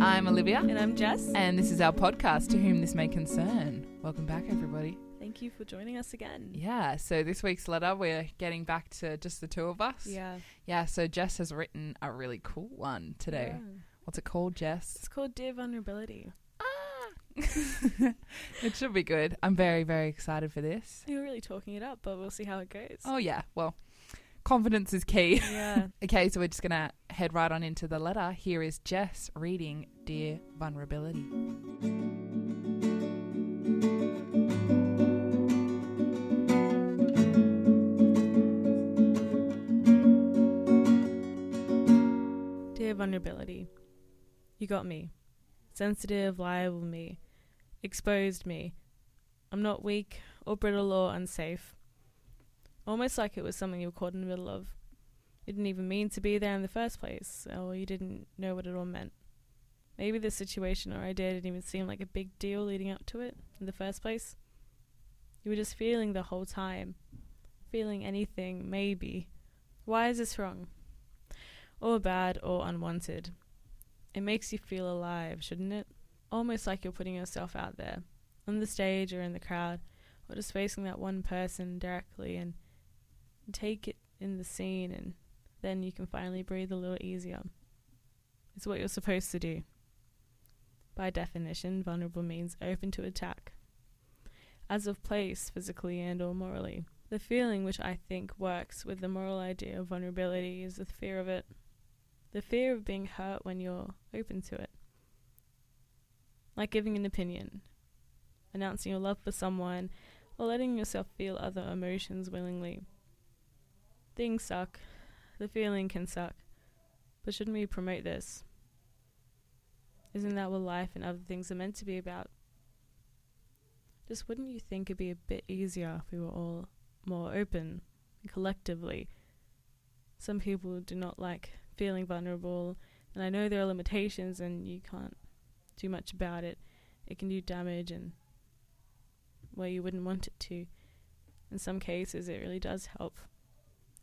I'm Olivia, And I'm Jess. and this is our podcast, To Whom This May Concern. Welcome back, everybody. Thank you for joining us again. Yeah, so this week's letter, we're getting back to just the two of us. Yeah. Yeah, so Jess has written a really cool one today. Yeah. What's it called, Jess? It's called Dear Vulnerability. Ah! it should be good. I'm very, very excited for this. You're really talking it up, but we'll see how it goes. Oh, yeah, well, confidence is key. Yeah. Okay, so we're just going to head right on into the letter. Here is Jess reading Dear Vulnerability. Dear Vulnerability. You got me. Sensitive, liable me. Exposed me. I'm not weak or brittle or unsafe. Almost like it was something you were caught in the middle of. You didn't even mean to be there in the first place, or you didn't know what it all meant. Maybe the situation or idea didn't even seem like a big deal leading up to it in the first place. You were just feeling the whole time. Feeling anything, maybe. Why is this wrong? Or bad or unwanted. It makes you feel alive, shouldn't it? Almost like you're putting yourself out there, on the stage or in the crowd, or just facing that one person directly and take it in the scene, and then you can finally breathe a little easier. It's what you're supposed to do. By definition, vulnerable means open to attack. As of place, physically and or morally. The feeling which I think works with the moral idea of vulnerability is the fear of it. The fear of being hurt when you're open to it. Like giving an opinion, announcing your love for someone, or letting yourself feel other emotions willingly. Things suck. The feeling can suck. But shouldn't we promote this? Isn't that what life and other things are meant to be about? Just wouldn't you think it'd be a bit easier if we were all more open collectively? Some people do not like feeling vulnerable, and I know there are limitations and you can't do much about it. It can do damage and where you wouldn't want it to. In some cases, it really does help.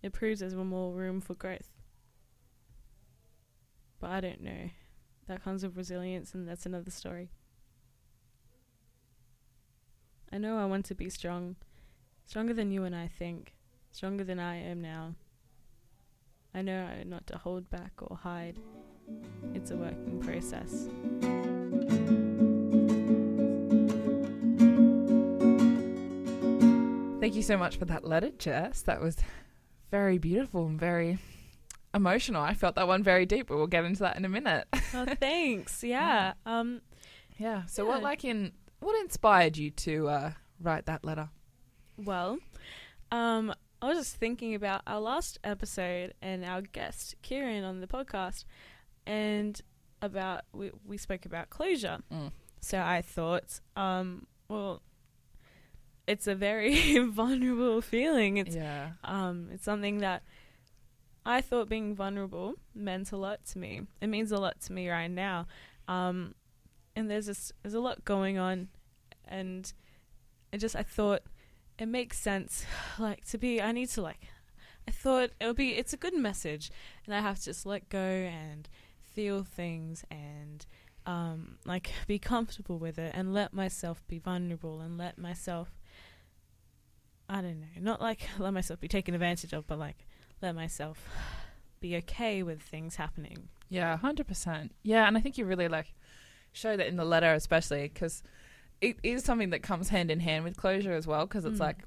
It proves there's more room for growth. But I don't know. That comes with resilience, and that's another story. I know I want to be strong, stronger than you and I think, stronger than I am now. I know not to hold back or hide. It's a working process. Thank you so much for that letter, Jess. That was very beautiful and very emotional. I felt that one very deep, but we'll get into that in a minute. oh, thanks. Yeah. Um, Yeah. So, what like in what inspired you to uh, write that letter? well, um, I was just thinking about our last episode and our guest Kieran on the podcast, and about we we spoke about closure. Mm. So I thought, um, well, it's a very vulnerable feeling. It's yeah. um, it's something that I thought being vulnerable meant a lot to me. It means a lot to me right now. Um, and there's this, there's a lot going on, and it just I thought it makes sense, like to be. I need to like. I thought it would be. It's a good message, and I have to just let go and feel things and um, like be comfortable with it and let myself be vulnerable and let myself I don't know, not like let myself be taken advantage of, but like let myself be okay with things happening. Yeah, hundred percent. Yeah, and I think you really like show that in the letter, especially because it is something that comes hand in hand with closure as well. Because it's Mm. like,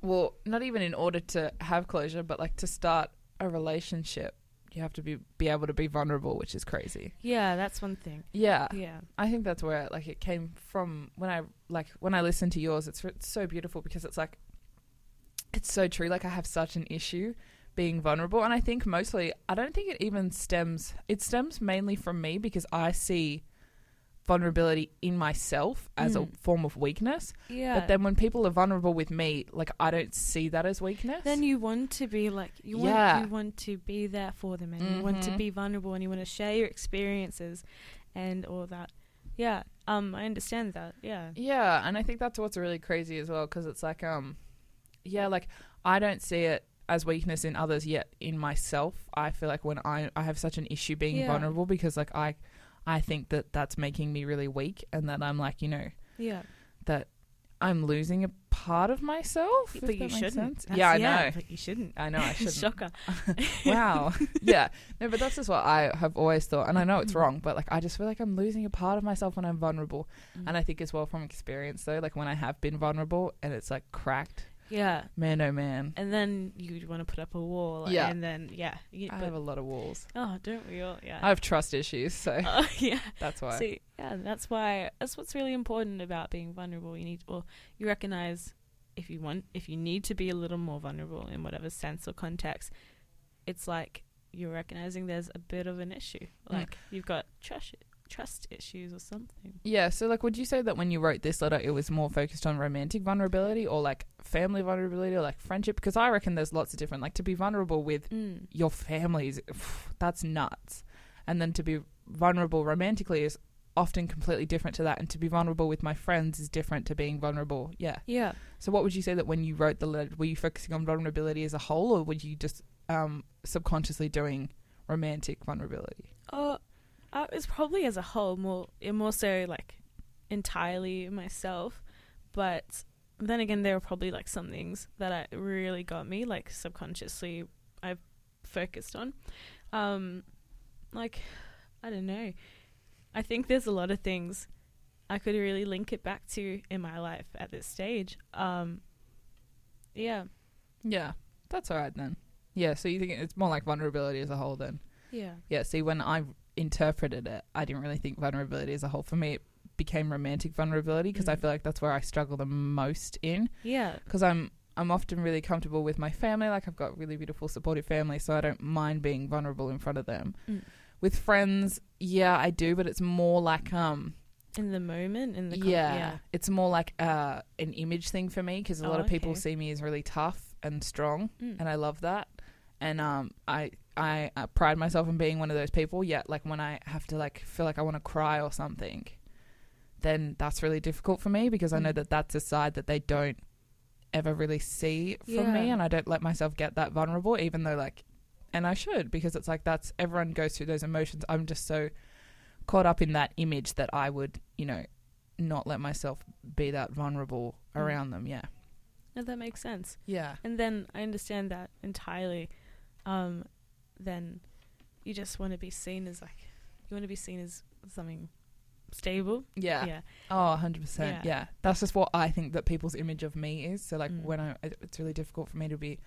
well, not even in order to have closure, but like to start a relationship, you have to be be able to be vulnerable, which is crazy. Yeah, that's one thing. Yeah, Yeah. I think that's where like it came from when I like when I listened to yours. It's, it's so beautiful because it's like it's so true. Like I have such an issue being vulnerable, and I think mostly I don't think it even stems. It stems mainly from me because I see vulnerability in myself as a Mm. form of weakness. Yeah. But then when people are vulnerable with me, like I don't see that as weakness. then you want to be like you want Yeah. you want to be there for them and you want to Mhm. be vulnerable and you want to share your experiences and all that. Yeah. Um I understand that. Yeah. Yeah, and I think that's what's really crazy as well because it's like um yeah, like I don't see it as weakness in others yet in myself. I feel like when I I have such an issue being Yeah. vulnerable because like I I think that that's making me really weak and that I'm like, you know, Yeah. that I'm losing a part of myself. but you shouldn't. Yeah, I know. But you shouldn't. I know I shouldn't. Shocker. wow. yeah. No, but that's just what I have always thought. And I know Mm. it's wrong, but like I just feel like I'm losing a part of myself when I'm vulnerable. Mm. And I think as well from experience though, like when I have been vulnerable and it's like cracked, Yeah. man oh man. And then you want to put up a wall. Yeah. And then yeah. You, I have a lot of walls. oh, don't we all? Yeah. I have trust issues, so Oh, yeah. that's why. See, yeah, that's why that's what's really important about being vulnerable. You need, or you recognize if you want, if you need to be a little more vulnerable in whatever sense or context. It's like you're recognizing there's a bit of an issue, Mm. like you've got trust trust issues or something. Yeah, so like would you say that when you wrote this letter it was more focused on romantic vulnerability or like family vulnerability or like friendship because I reckon there's lots of different like to be vulnerable with Mm. your families that's nuts. And then to be vulnerable romantically is often completely different to that and to be vulnerable with my friends is different to being vulnerable. Yeah. Yeah. So what would you say that when you wrote the letter were you focusing on vulnerability as a whole or were you just um subconsciously doing romantic vulnerability? Oh, uh, it's probably as a whole more, uh, more so like entirely myself, but then again, there were probably like some things that I really got me, like subconsciously, I focused on. Um, like I don't know. I think there's a lot of things I could really link it back to in my life at this stage. Um, yeah, Yeah. That's all right then. Yeah, so you think it's more like vulnerability as a whole then? yeah, Yeah, see, when I interpreted it, I didn't really think vulnerability as a whole. For me, it became romantic vulnerability because I Mm. feel like that's where I struggle the most in. yeah, Because I'm I'm often really comfortable with my family. Like I've got really beautiful, supportive family, so I don't mind being vulnerable in front of them. Mm. With friends, yeah, I do, but it's more like um, in the moment, in the yeah, yeah, it's more like uh, an image thing for me because a lot Oh, of people okay. see me as really tough and strong, Mm. and I love that. And um, I I uh, pride myself in being one of those people. Yet, like when I have to like feel like I want to cry or something, then that's really difficult for me because I know Mm. that that's a side that they don't ever really see from me, and I don't let myself get that vulnerable, even though like, and I should because it's like that's everyone goes through those emotions. I'm just so caught up in that image that I would, you know, not let myself be that vulnerable Mm. around them. Yeah. no, that makes sense. Yeah. And then I understand that entirely. Um, then you just want to be seen as like you want to be seen as something stable. Yeah. Yeah. Oh, 100%. Yeah. Yeah. That's just what I think that people's image of me is. So, like, Mm. when I, it's really difficult for me to be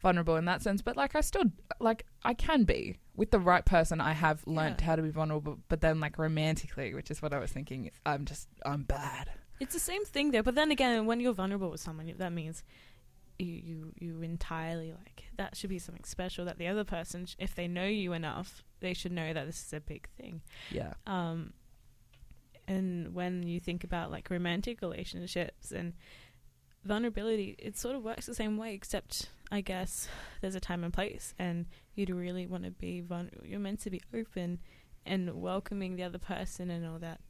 vulnerable in that sense. But, like, I still, like, I can be. With the right person, I have learnt Yeah. how to be vulnerable. But then, like, romantically, which is what I was thinking, I'm just, I'm bad. It's the same thing there, But then again, when you're vulnerable with someone, that means you you you entirely like that should be something special that the other person, sh- if they know you enough, they should know that this is a big thing. Yeah. um and when you think about like romantic relationships and vulnerability it sort of works the same way except i guess there's a time and place and you'd really want to be vulnerable you're meant to be open and welcoming the other person and all that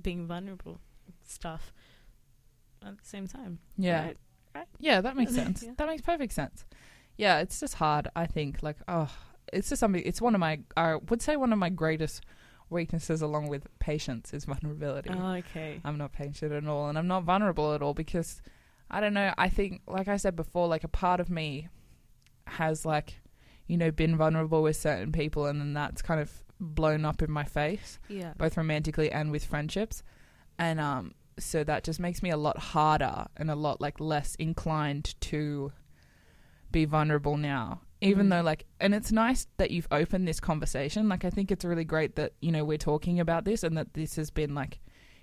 being vulnerable stuff at the same time Yeah. right? Yeah, that makes sense. Yeah. That makes perfect sense. Yeah, it's just hard, I think. Like, oh, it's just something, it's one of my, I would say one of my greatest weaknesses along with patience is vulnerability. oh, okay I'm not patient at all, and I'm not vulnerable at all because I don't know. I think, like I said before, like a part of me has like, you know, been vulnerable with certain people, and then that's kind of blown up in my face, yeah both romantically and with friendships, and um, so that just makes me a lot harder and a lot like less inclined to be vulnerable now. Even Mm. though, like, and it's nice that you've opened this conversation. Like, I think it's really great that, you know, we're talking about this and that this has been, like,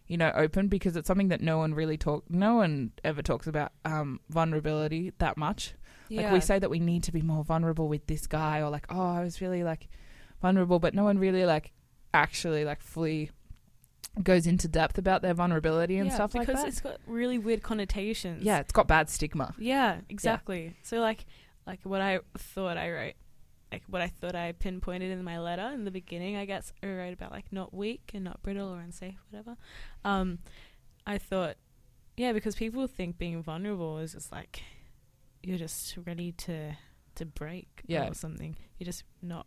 you know, open because it's something that no one really talk, no one ever talks about um, vulnerability that much. yeah. Like, we say that we need to be more vulnerable with this guy or, like, oh, I was really, like, vulnerable, but no one really, like, actually, like, fully goes into depth about their vulnerability and Yeah, stuff like that. because it's got really weird connotations Yeah, it's got bad stigma. Yeah, exactly. So like like what I thought I wrote like what I thought I pinpointed in my letter in the beginning, I guess I wrote about like not weak and not brittle or unsafe, whatever. Um I thought yeah, because people think being vulnerable is just like you're just ready to to break Yeah. or something. You're just not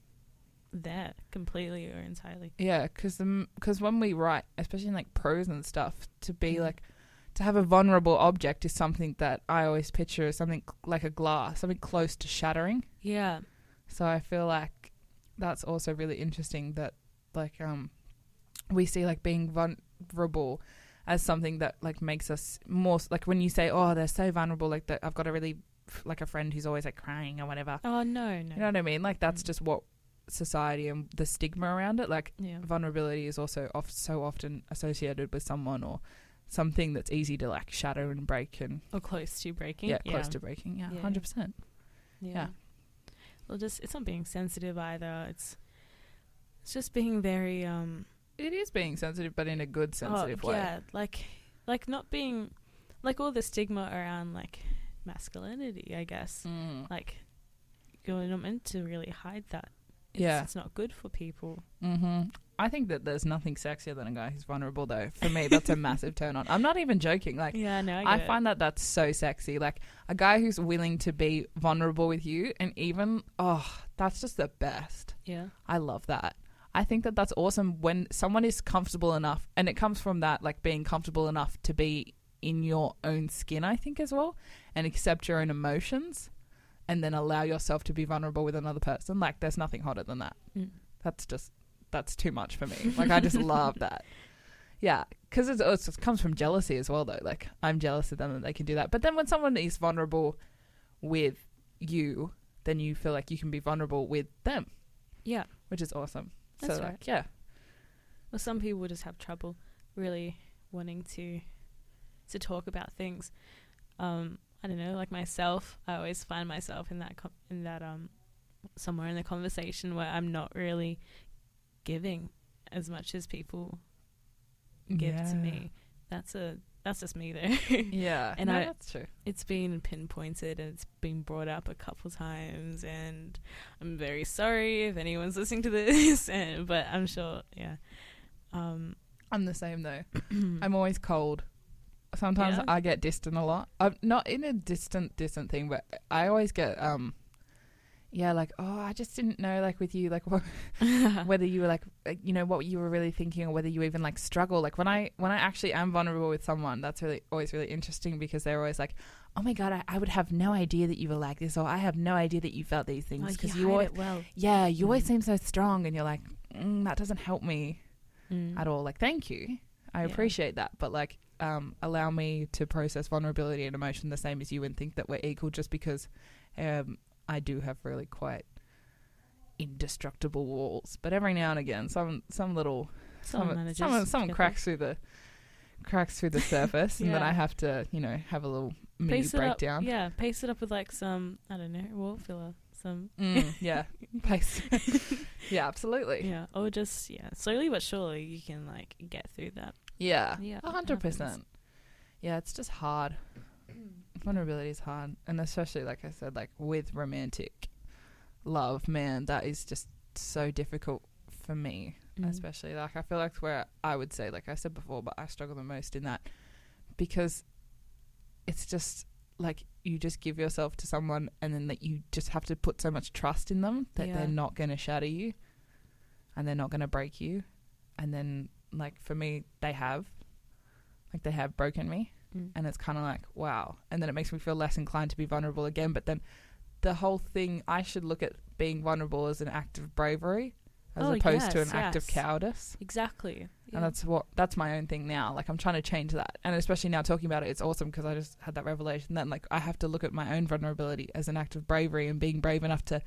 there completely or entirely. Yeah, because because when we write, especially in like prose and stuff, to be Mm. like to have a vulnerable object is something that I always picture as something like a glass, something close to shattering. Yeah. So I feel like that's also really interesting that like um we see like being vulnerable as something that like makes us more like when you say oh they're so vulnerable like that I've got a really like a friend who's always like crying or whatever. Oh no, no. You know what I mean? Like that's Mm. just what society and the stigma around it like yeah. vulnerability is also off so often associated with someone or something that's easy to like shatter and break and Or close to breaking. yeah, close to breaking. Yeah, Yeah. hundred percent. Yeah. yeah. Well, just it's not being sensitive either. It's it's just being very um It is being sensitive, but in a good sensitive oh, way. Yeah, like like not being like all the stigma around like masculinity. I guess Mm. like you're not meant to really hide that. It's, Yeah. it's not good for people. hmm I think that there's nothing sexier than a guy who's vulnerable, though. For me, that's a massive turn on. I'm not even joking. Like, yeah, no, I, I, find that that's so sexy. Like, a guy who's willing to be vulnerable with you, and even, oh, that's just the best. yeah, I love that. I think that that's awesome when someone is comfortable enough, and it comes from that, like being comfortable enough to be in your own skin, I think, as well, and accept your own emotions, and then allow yourself to be vulnerable with another person. Like, there's nothing hotter than that. Mm. That's just, that's too much for me. Like, I just love that. Yeah, because it also comes from jealousy as well, though. Like, I'm jealous of them that they can do that. But then when someone is vulnerable with you, then you feel like you can be vulnerable with them, yeah. which is awesome. That's so, right. like, yeah. Well, some people just have trouble really wanting to to talk about things. Um, I don't know, like myself, I always find myself in that com- in that um somewhere in the conversation where I'm not really giving as much as people give to me. That's a that's just me though. Yeah, And no, I- that's true. it's been pinpointed and it's been brought up a couple times and I'm very sorry if anyone's listening to this and but I'm sure yeah. Um I'm the same though. I'm always cold. Sometimes Yeah? I get distant a lot. I'm not in a distant, distant thing, but I always get um, yeah, like oh, I just didn't know, like with you, like what, whether you were like, you know, what you were really thinking, or whether you even like struggle. Like when I when I actually am vulnerable with someone, that's really always really interesting because they're always like, oh my god, I, I would have no idea that you were like this, or I have no idea that you felt these Oh, things because you, you hide always, well. yeah, you always Mm. seem so strong, and you're like, mm, that doesn't help me Mm. at all. Like, thank you. I Yeah. appreciate that. But like, um, allow me to process vulnerability and emotion the same as you and think that we're equal just because um, I do have really quite indestructible walls. But every now and again, some some little Someone some someone, someone cracks through the cracks through the surface, and then I have to you know have a little mini Pace it up. breakdown. Yeah, pace it up with like some I don't know wall filler, some Mm, yeah, pace. yeah, absolutely. yeah, or just yeah, slowly but surely you can like get through that. Yeah, Yeah, a hundred percent. Yeah, it's just hard. Vulnerability is hard, and especially like I said, like with romantic love, man, that is just so difficult for me. Mm. Especially like I feel like where I would say, like I said before, but I struggle the most in that because it's just like you just give yourself to someone, and then that you just have to put so much trust in them that Yeah. they're not going to shatter you, and they're not going to break you, and then like for me, they have, like they have broken me, Mm. and it's kind of like wow and then it makes me feel less inclined to be vulnerable again but then the whole thing i should look at being vulnerable as an act of bravery as Oh, opposed to yes, an act of cowardice Exactly. Yeah. and that's what that's my own thing now like i'm trying to change that and especially now talking about it it's awesome because i just had that revelation that like i have to look at my own vulnerability as an act of bravery and being brave enough to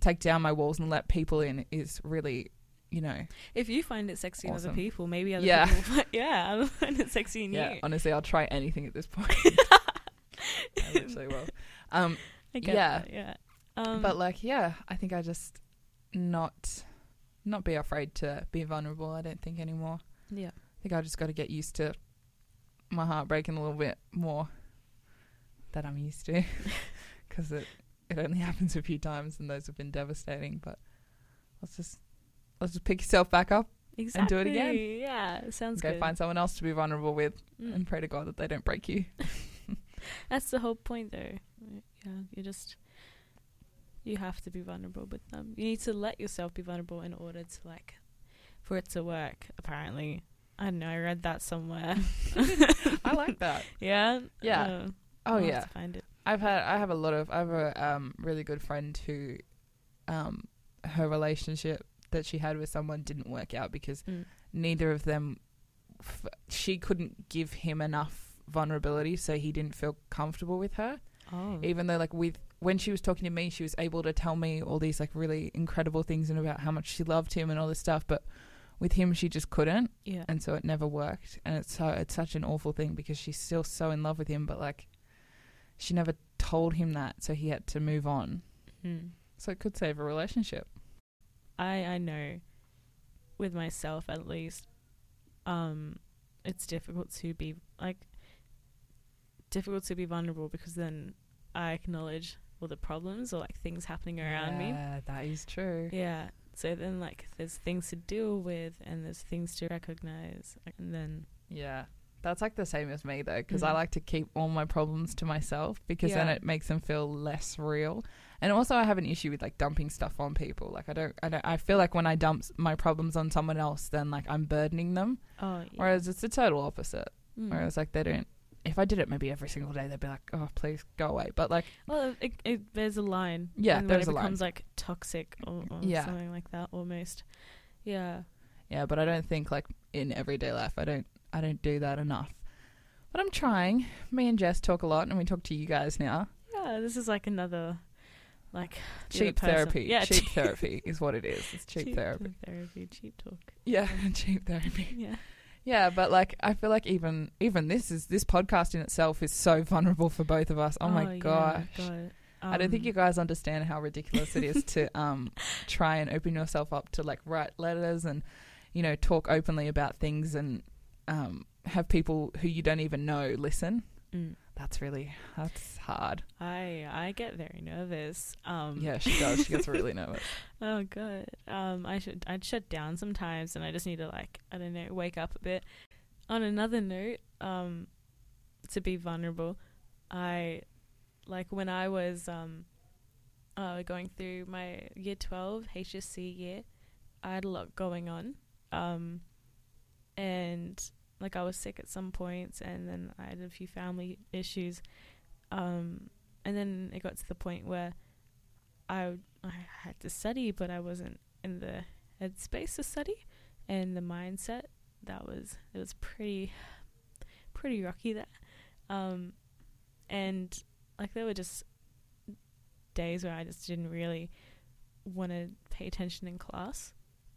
take down my walls and let people in is really you know if you find it sexy in other people, maybe other Yeah. people find, yeah, I'll find it sexy in yeah you. honestly i'll try anything at this point i literally will um I yeah. that, yeah. Um, but like yeah i think i just not not be afraid to be vulnerable i don't think anymore yeah, i think i just got to get used to my heart breaking a little bit more that i'm used to because it it only happens a few times and those have been devastating but let's just let's just pick yourself back up exactly. do it again. Yeah, sounds go good. find someone else to be vulnerable with Mm. and pray to god that they don't break you That's the whole point, though. Yeah, you just you have to be vulnerable with them. You need to let yourself be vulnerable in order to like for it to work. Apparently, I don't know. I read that somewhere. I like that. yeah. Yeah. Uh, Oh I'll yeah. find it. I've had I have a lot of I have a um really good friend who um her relationship that she had with someone didn't work out because Mm. neither of them f- she couldn't give him enough vulnerability so he didn't feel comfortable with her Oh. even though like with when she was talking to me she was able to tell me all these like really incredible things and about how much she loved him and all this stuff but with him she just couldn't yeah. and so it never worked and it's so it's such an awful thing because she's still so in love with him but like she never told him that so he had to move on Mm. so it could save a relationship I I know with myself at least um it's difficult to be like difficult to be vulnerable because then I acknowledge all the problems or like things happening around me. yeah that is true Yeah. So then like there's things to deal with and there's things to recognize and then yeah that's like the same as me though because i Mm. like to keep all my problems to myself because then it makes them feel less real and also i have an issue with like dumping stuff on people like i don't i don't i feel like when i dump my problems on someone else then like i'm burdening them oh yeah. whereas it's the total opposite Mm. Whereas like they don't. If I did it maybe every single day, they'd be like, "Oh, please go away." But like, Well, it, it, there's a line. Yeah, there's it a line. becomes like toxic or, or Yeah. something like that almost. Yeah. yeah, but I don't think like in everyday life, I don't, I don't do that enough. But I'm trying. Me and Jess talk a lot, and we talk to you guys now. Yeah, this is like another like Cheap therapy. Yeah, cheap therapy is what it is. It's cheap, therapy. cheap therapy. Therapy, cheap talk. Yeah, cheap therapy. Yeah. Yeah, but like I feel like even even this is this podcast in itself is so vulnerable for both of us. Oh, my yeah, gosh. God. I don't think Um, you guys understand how ridiculous it is to um, try and open yourself up to like write letters and you know talk openly about things and um, have people who you don't even know listen. Mm. That's really that's hard. I I get very nervous. Um, Yeah, she does. She gets really nervous. Oh god. Um, I should I'd shut down sometimes, and I just need to like I don't know wake up a bit. On another note, um, to be vulnerable, I like when I was um, uh, going through my year twelve HSC year, I had a lot going on, um, and like I was sick at some points, and then I had a few family issues, um, and then it got to the point where I I had to study, but I wasn't in the headspace to study, and the mindset that was it was pretty pretty rocky there, um, and like there were just days where I just didn't really want to pay attention in class,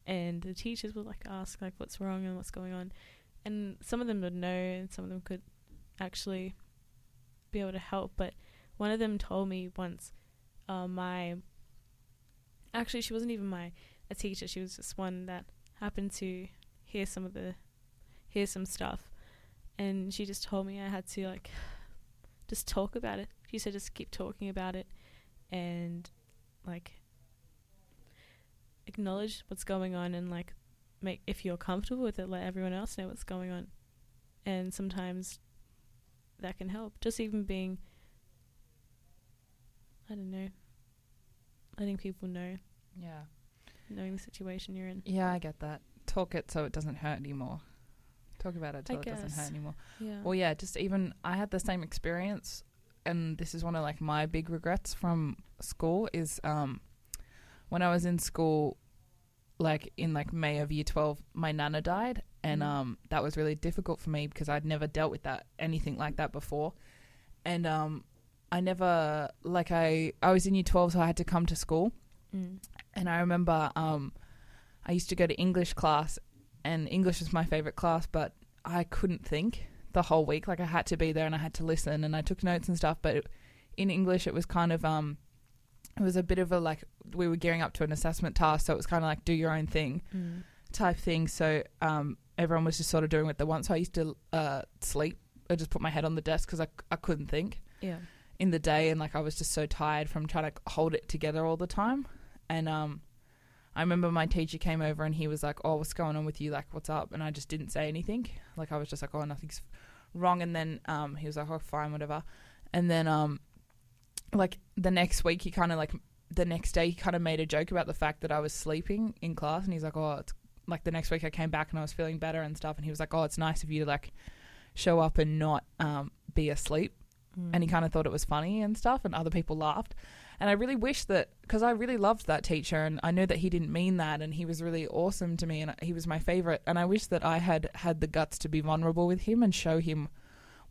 and the teachers would like ask like what's wrong and what's going on, and some of them would know, and some of them could actually be able to help, but one of them told me once uh, my actually she wasn't even my a teacher she was just one that happened to hear some of the hear some stuff. And she just told me i had to like just talk about it. She said just keep talking about it and like acknowledge what's going on and like make if you're comfortable with it let everyone else know what's going on and sometimes that can help just even being i don't know letting people know Yeah. knowing the situation you're in. Yeah, I get that. Talk it so it doesn't hurt anymore. Talk about it I till it doesn't hurt anymore. Yeah. Well, yeah, just even I had the same experience, and this is one of like my big regrets from school is um when I was in school, like in like May of Year Twelve, my nana died, and Mm. um that was really difficult for me because I'd never dealt with that anything like that before, and um I never like I I was in Year Twelve, so I had to come to school, Mm. and I remember um, I used to go to English class, and English was my favorite class, but I couldn't think the whole week. Like I had to be there and I had to listen, and I took notes and stuff. But it, in English, it was kind of um, it was a bit of a like we were gearing up to an assessment task, so it was kind of like do your own thing Mm. type thing. So um, everyone was just sort of doing what they want. So I used to uh, sleep. I just put my head on the desk because I I couldn't think Yeah. in the day and like I was just so tired from trying to hold it together all the time. And um I remember my teacher came over and he was like, "Oh, what's going on with you? Like, what's up?" And I just didn't say anything. Like I was just like, "Oh, nothing's wrong." And then um he was like, "Oh, fine, whatever." And then um like the next week he kind of like the next day he kind of made a joke about the fact that I was sleeping in class, and he's like, "Oh, it's like the next week I came back and I was feeling better and stuff," and he was like, "Oh, it's nice of you to like show up and not um, be asleep." Mm. and he kind of thought it was funny and stuff, and other people laughed. And I really wish that because I really loved that teacher, and I know that he didn't mean that, and he was really awesome to me, and he was my favorite. And I wish that I had had the guts to be vulnerable with him and show him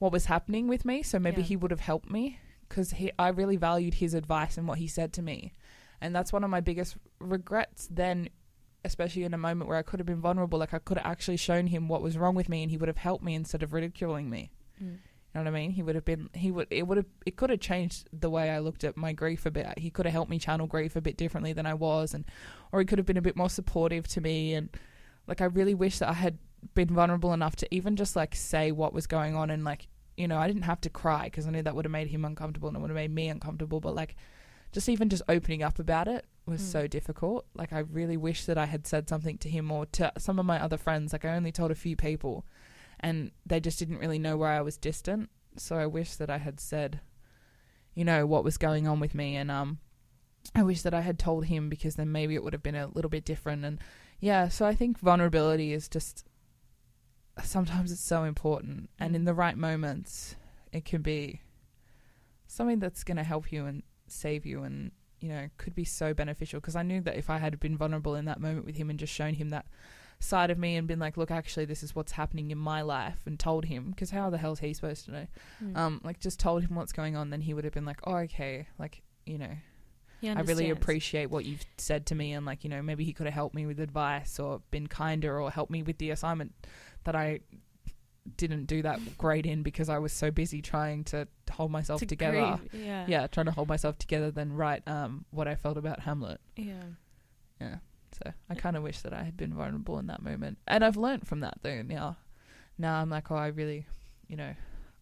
what was happening with me, so maybe Yeah. he would have helped me because I really valued his advice and what he said to me, and that's one of my biggest regrets. Then, especially in a moment where I could have been vulnerable, like I could have actually shown him what was wrong with me, and he would have helped me instead of ridiculing me. Mm. You know what I mean? He would have been he would it would have it could have changed the way I looked at my grief a bit. He could have helped me channel grief a bit differently than I was and or he could have been a bit more supportive to me and like I really wish that I had been vulnerable enough to even just like say what was going on and like you know, I didn't have to cry because I knew that would have made him uncomfortable and it would have made me uncomfortable, but like just even just opening up about it was Mm. so difficult. Like I really wish that I had said something to him or to some of my other friends. Like I only told a few people and they just didn't really know where I was distant. So I wish that I had said, you know, what was going on with me, and um, I wish that I had told him because then maybe it would have been a little bit different. And yeah, so I think vulnerability is just sometimes it's so important, and in the right moments, it can be something that's going to help you and save you, and you know, could be so beneficial. Because I knew that if I had been vulnerable in that moment with him and just shown him that side of me and been like, look, actually, this is what's happening in my life, and told him, because how the hell is he supposed to know? Mm. Um, like just told him what's going on, then he would have been like, oh, okay, like you know, I really appreciate what you've said to me, and like you know, maybe he could have helped me with advice or been kinder or helped me with the assignment that I didn't do that great in because I was so busy trying to hold myself To together. grieve, Yeah. Yeah, trying to hold myself together, then write um what I felt about Hamlet. Yeah. Yeah. So I kind of wish that I had been vulnerable in that moment. And I've learned from that though now. Now I'm like, oh, I really, you know,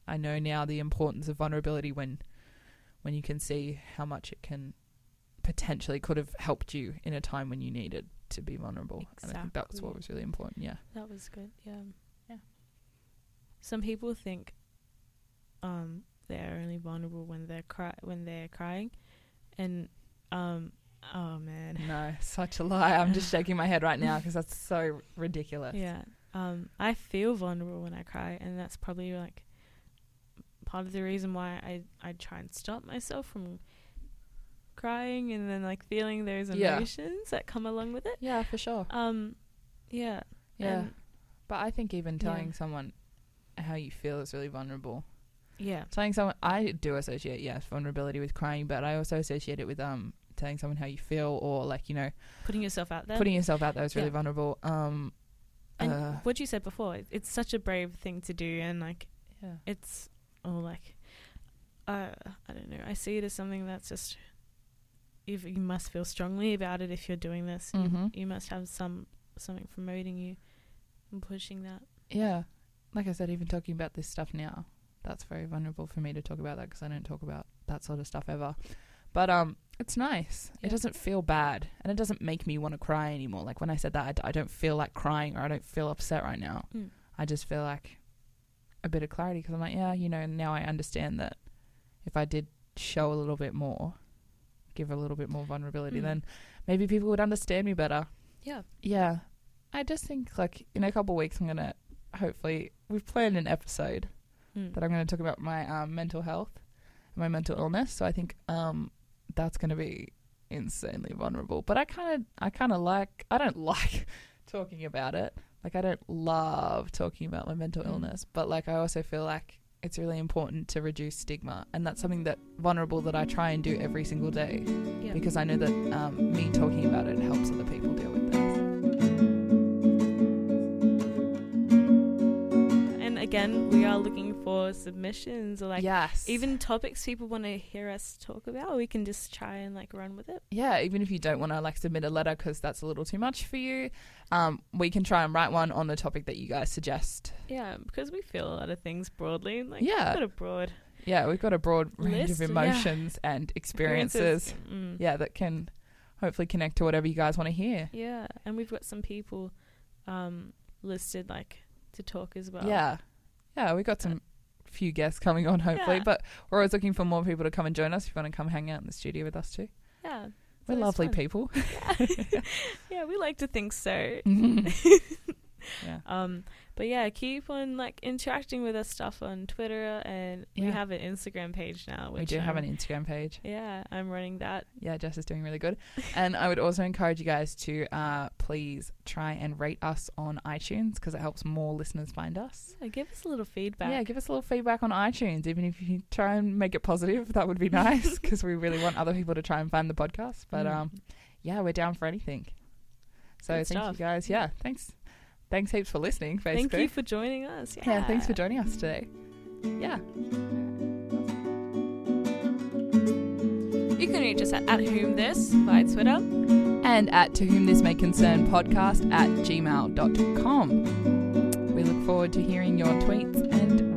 I know now the importance of vulnerability when when you can see how much it can potentially could have helped you in a time when you needed to be vulnerable. And I think that was what was really important. Yeah. That was good. Yeah. Yeah. Some people think um they're only vulnerable when they're cry when they're crying, and um oh man No, such a lie. I'm just shaking my head right now because that's so ridiculous. yeah um I feel vulnerable when I cry, and that's probably like part of the reason why I I try and stop myself from crying and then like feeling those Yeah. emotions that come along with it. Yeah, for sure. Um yeah Yeah. but I think even Yeah. telling someone how you feel is really vulnerable. yeah telling someone I do associate yes vulnerability with crying, but I also associate it with um telling someone how you feel or like you know putting yourself out there. putting yourself out there is really Yeah. vulnerable. Um, and uh, what you said before, it- it's such a brave thing to do, and like yeah, it's all like uh, I don't know. I see it as something that's just if you must feel strongly about it if you're doing this. You- Mhm. You, must have some something promoting you and pushing that. yeah. Like I said, even talking about this stuff now, that's very vulnerable for me to talk about that because I don't talk about that sort of stuff ever. But um, it's nice. Yeah. It doesn't feel bad, and it doesn't make me want to cry anymore. Like when I said that, I d- I, don't feel like crying or I don't feel upset right now. Mm. I just feel like a bit of clarity because I'm like, yeah, you know, now I understand that if I did show a little bit more, give a little bit more vulnerability, Mm. then maybe people would understand me better. Yeah. Yeah. I just think like in a couple of weeks I'm gonna hopefully we've planned an episode Mm. that I'm gonna talk about my um, mental health, and my mental illness. So I think um, that's gonna be insanely vulnerable. But I kind of I kind of like I don't like talking about it. Like I don't love talking about my mental Mm. illness, but like I also feel like it's really important to reduce stigma, and that's something that vulnerable that I try and do every single day yeah. because I know that um, me talking about it helps other people deal with this. Again, we are looking for submissions or like yes, even topics people want to hear us talk about. We can just try and like run with it. yeah, even if you don't want to like submit a letter because that's a little too much for you, um, we can try and write one on the topic that you guys suggest. Yeah, because we feel a lot of things broadly. Like Yeah. we've got a broad Yeah, we've got a broad range List, of yeah. emotions and experiences. Mm. Yeah, that can hopefully connect to whatever you guys want to hear. Yeah, and we've got some people um, listed like to talk as well. Yeah, yeah, we got some few guests coming on hopefully, Yeah. but we're always looking for more people to come and join us. If you want to come hang out in the studio with us too. yeah. We're lovely fun. people. yeah, we like to think so. yeah. Um, but yeah, keep on like interacting with us stuff on Twitter, and we have an Instagram page now. Which We do have um, an Instagram page. Yeah, I'm running that. Yeah, Jess is doing really good. and I would also encourage you guys to uh, please try and rate us on iTunes because it helps more listeners find us. Yeah, give us a little feedback. Yeah, give us a little feedback on iTunes. Even if you try and make it positive, that would be nice because we really want other people to try and find the podcast. But Mm. um, yeah, we're down for anything. So Good thank stuff. you guys. Yeah, thanks. Thanks heaps for listening. Basically. Thank you for joining us. Yeah, yeah, thanks for joining us today. Yeah. You can reach us at, at whom this via Twitter. and at to whom this may concern podcast at gmail.com. We look forward to hearing your tweets and